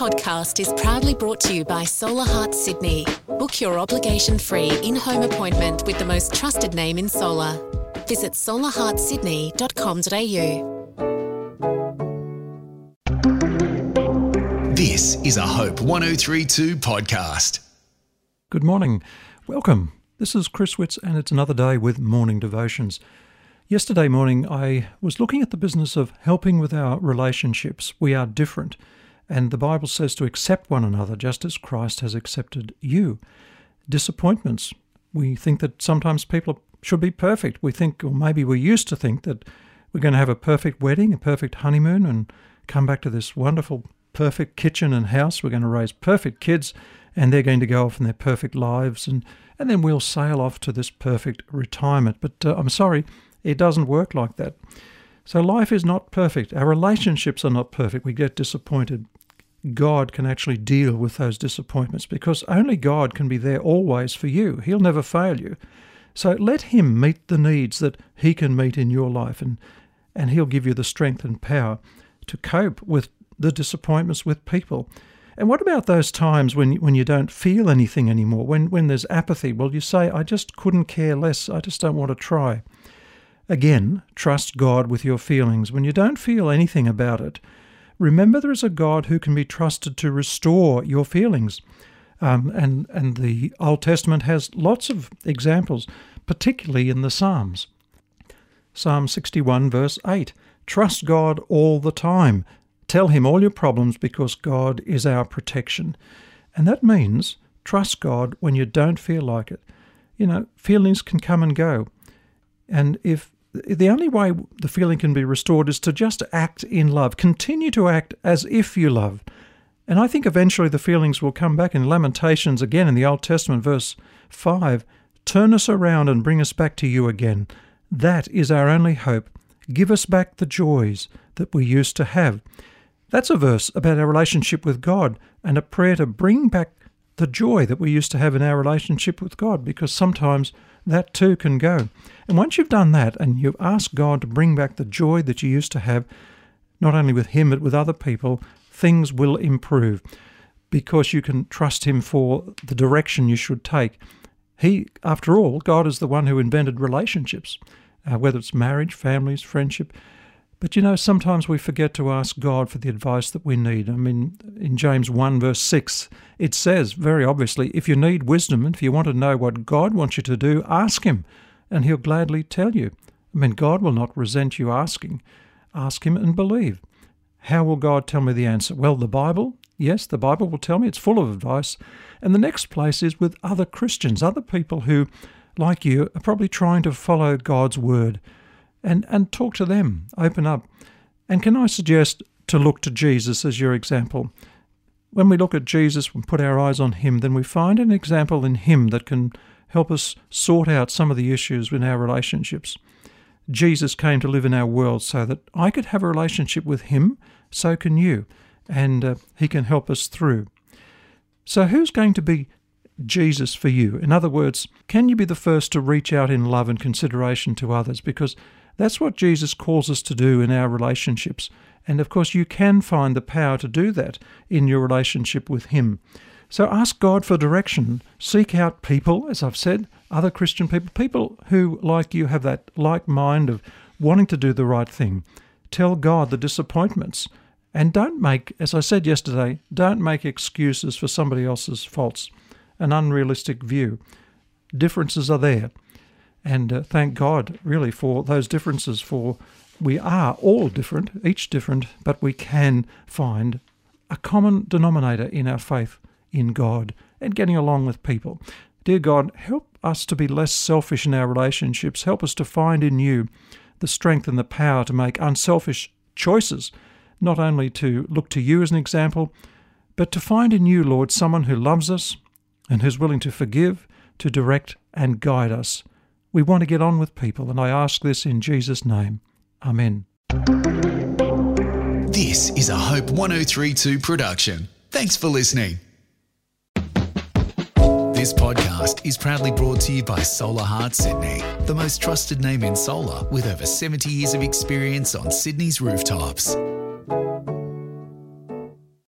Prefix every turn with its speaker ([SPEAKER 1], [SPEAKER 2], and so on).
[SPEAKER 1] podcast is proudly brought to you by Solahart Sydney. Book your obligation free in home appointment with the most trusted name in solar. Visit solahartsydney.com.au.
[SPEAKER 2] This is a Hope 1032 podcast.
[SPEAKER 3] Good morning. Welcome. This is Chris Witts, and it's another day with morning devotions. Yesterday morning, I was looking at the business of helping with our relationships. We are different. And the Bible says to accept one another just as Christ has accepted you. Disappointments. We think that sometimes people should be perfect. We think, or maybe we used to think, that we're going to have a perfect wedding, a perfect honeymoon, and come back to this wonderful, perfect kitchen and house. We're going to raise perfect kids, and they're going to go off in their perfect lives, and, and then we'll sail off to this perfect retirement. But uh, I'm sorry, it doesn't work like that. So life is not perfect. Our relationships are not perfect. We get disappointed. God can actually deal with those disappointments because only God can be there always for you. He'll never fail you. So let Him meet the needs that He can meet in your life, and, and He'll give you the strength and power to cope with the disappointments with people. And what about those times when, when you don't feel anything anymore, when, when there's apathy? Well, you say, I just couldn't care less, I just don't want to try. Again, trust God with your feelings. When you don't feel anything about it, remember there is a God who can be trusted to restore your feelings. Um, and, and the Old Testament has lots of examples, particularly in the Psalms. Psalm 61, verse 8 Trust God all the time. Tell Him all your problems because God is our protection. And that means trust God when you don't feel like it. You know, feelings can come and go. And if the only way the feeling can be restored is to just act in love. Continue to act as if you love. And I think eventually the feelings will come back in Lamentations again in the Old Testament, verse 5 Turn us around and bring us back to you again. That is our only hope. Give us back the joys that we used to have. That's a verse about our relationship with God and a prayer to bring back the joy that we used to have in our relationship with God because sometimes that too can go. And once you've done that and you've asked God to bring back the joy that you used to have, not only with Him but with other people, things will improve because you can trust Him for the direction you should take. He, after all, God is the one who invented relationships, uh, whether it's marriage, families, friendship. But you know, sometimes we forget to ask God for the advice that we need. I mean, in James 1, verse 6, it says very obviously if you need wisdom and if you want to know what God wants you to do, ask Him, and He'll gladly tell you. I mean, God will not resent you asking. Ask Him and believe. How will God tell me the answer? Well, the Bible. Yes, the Bible will tell me it's full of advice. And the next place is with other Christians, other people who, like you, are probably trying to follow God's word and, and talk to them, open up. And can I suggest to look to Jesus as your example? When we look at Jesus and put our eyes on Him, then we find an example in Him that can help us sort out some of the issues in our relationships. Jesus came to live in our world so that I could have a relationship with Him, so can you, and uh, He can help us through. So, who's going to be Jesus for you? In other words, can you be the first to reach out in love and consideration to others? Because that's what Jesus calls us to do in our relationships. And of course, you can find the power to do that in your relationship with Him. So ask God for direction. Seek out people, as I've said, other Christian people, people who, like you, have that like mind of wanting to do the right thing. Tell God the disappointments. And don't make, as I said yesterday, don't make excuses for somebody else's faults, an unrealistic view. Differences are there. And uh, thank God, really, for those differences. For we are all different, each different, but we can find a common denominator in our faith in God and getting along with people. Dear God, help us to be less selfish in our relationships. Help us to find in you the strength and the power to make unselfish choices, not only to look to you as an example, but to find in you, Lord, someone who loves us and who's willing to forgive, to direct, and guide us. We want to get on with people, and I ask this in Jesus' name. Amen.
[SPEAKER 2] This is a Hope 1032 production. Thanks for listening. This podcast is proudly brought to you by Solahart Sydney, the most trusted name in solar with over 70 years of experience on Sydney's rooftops.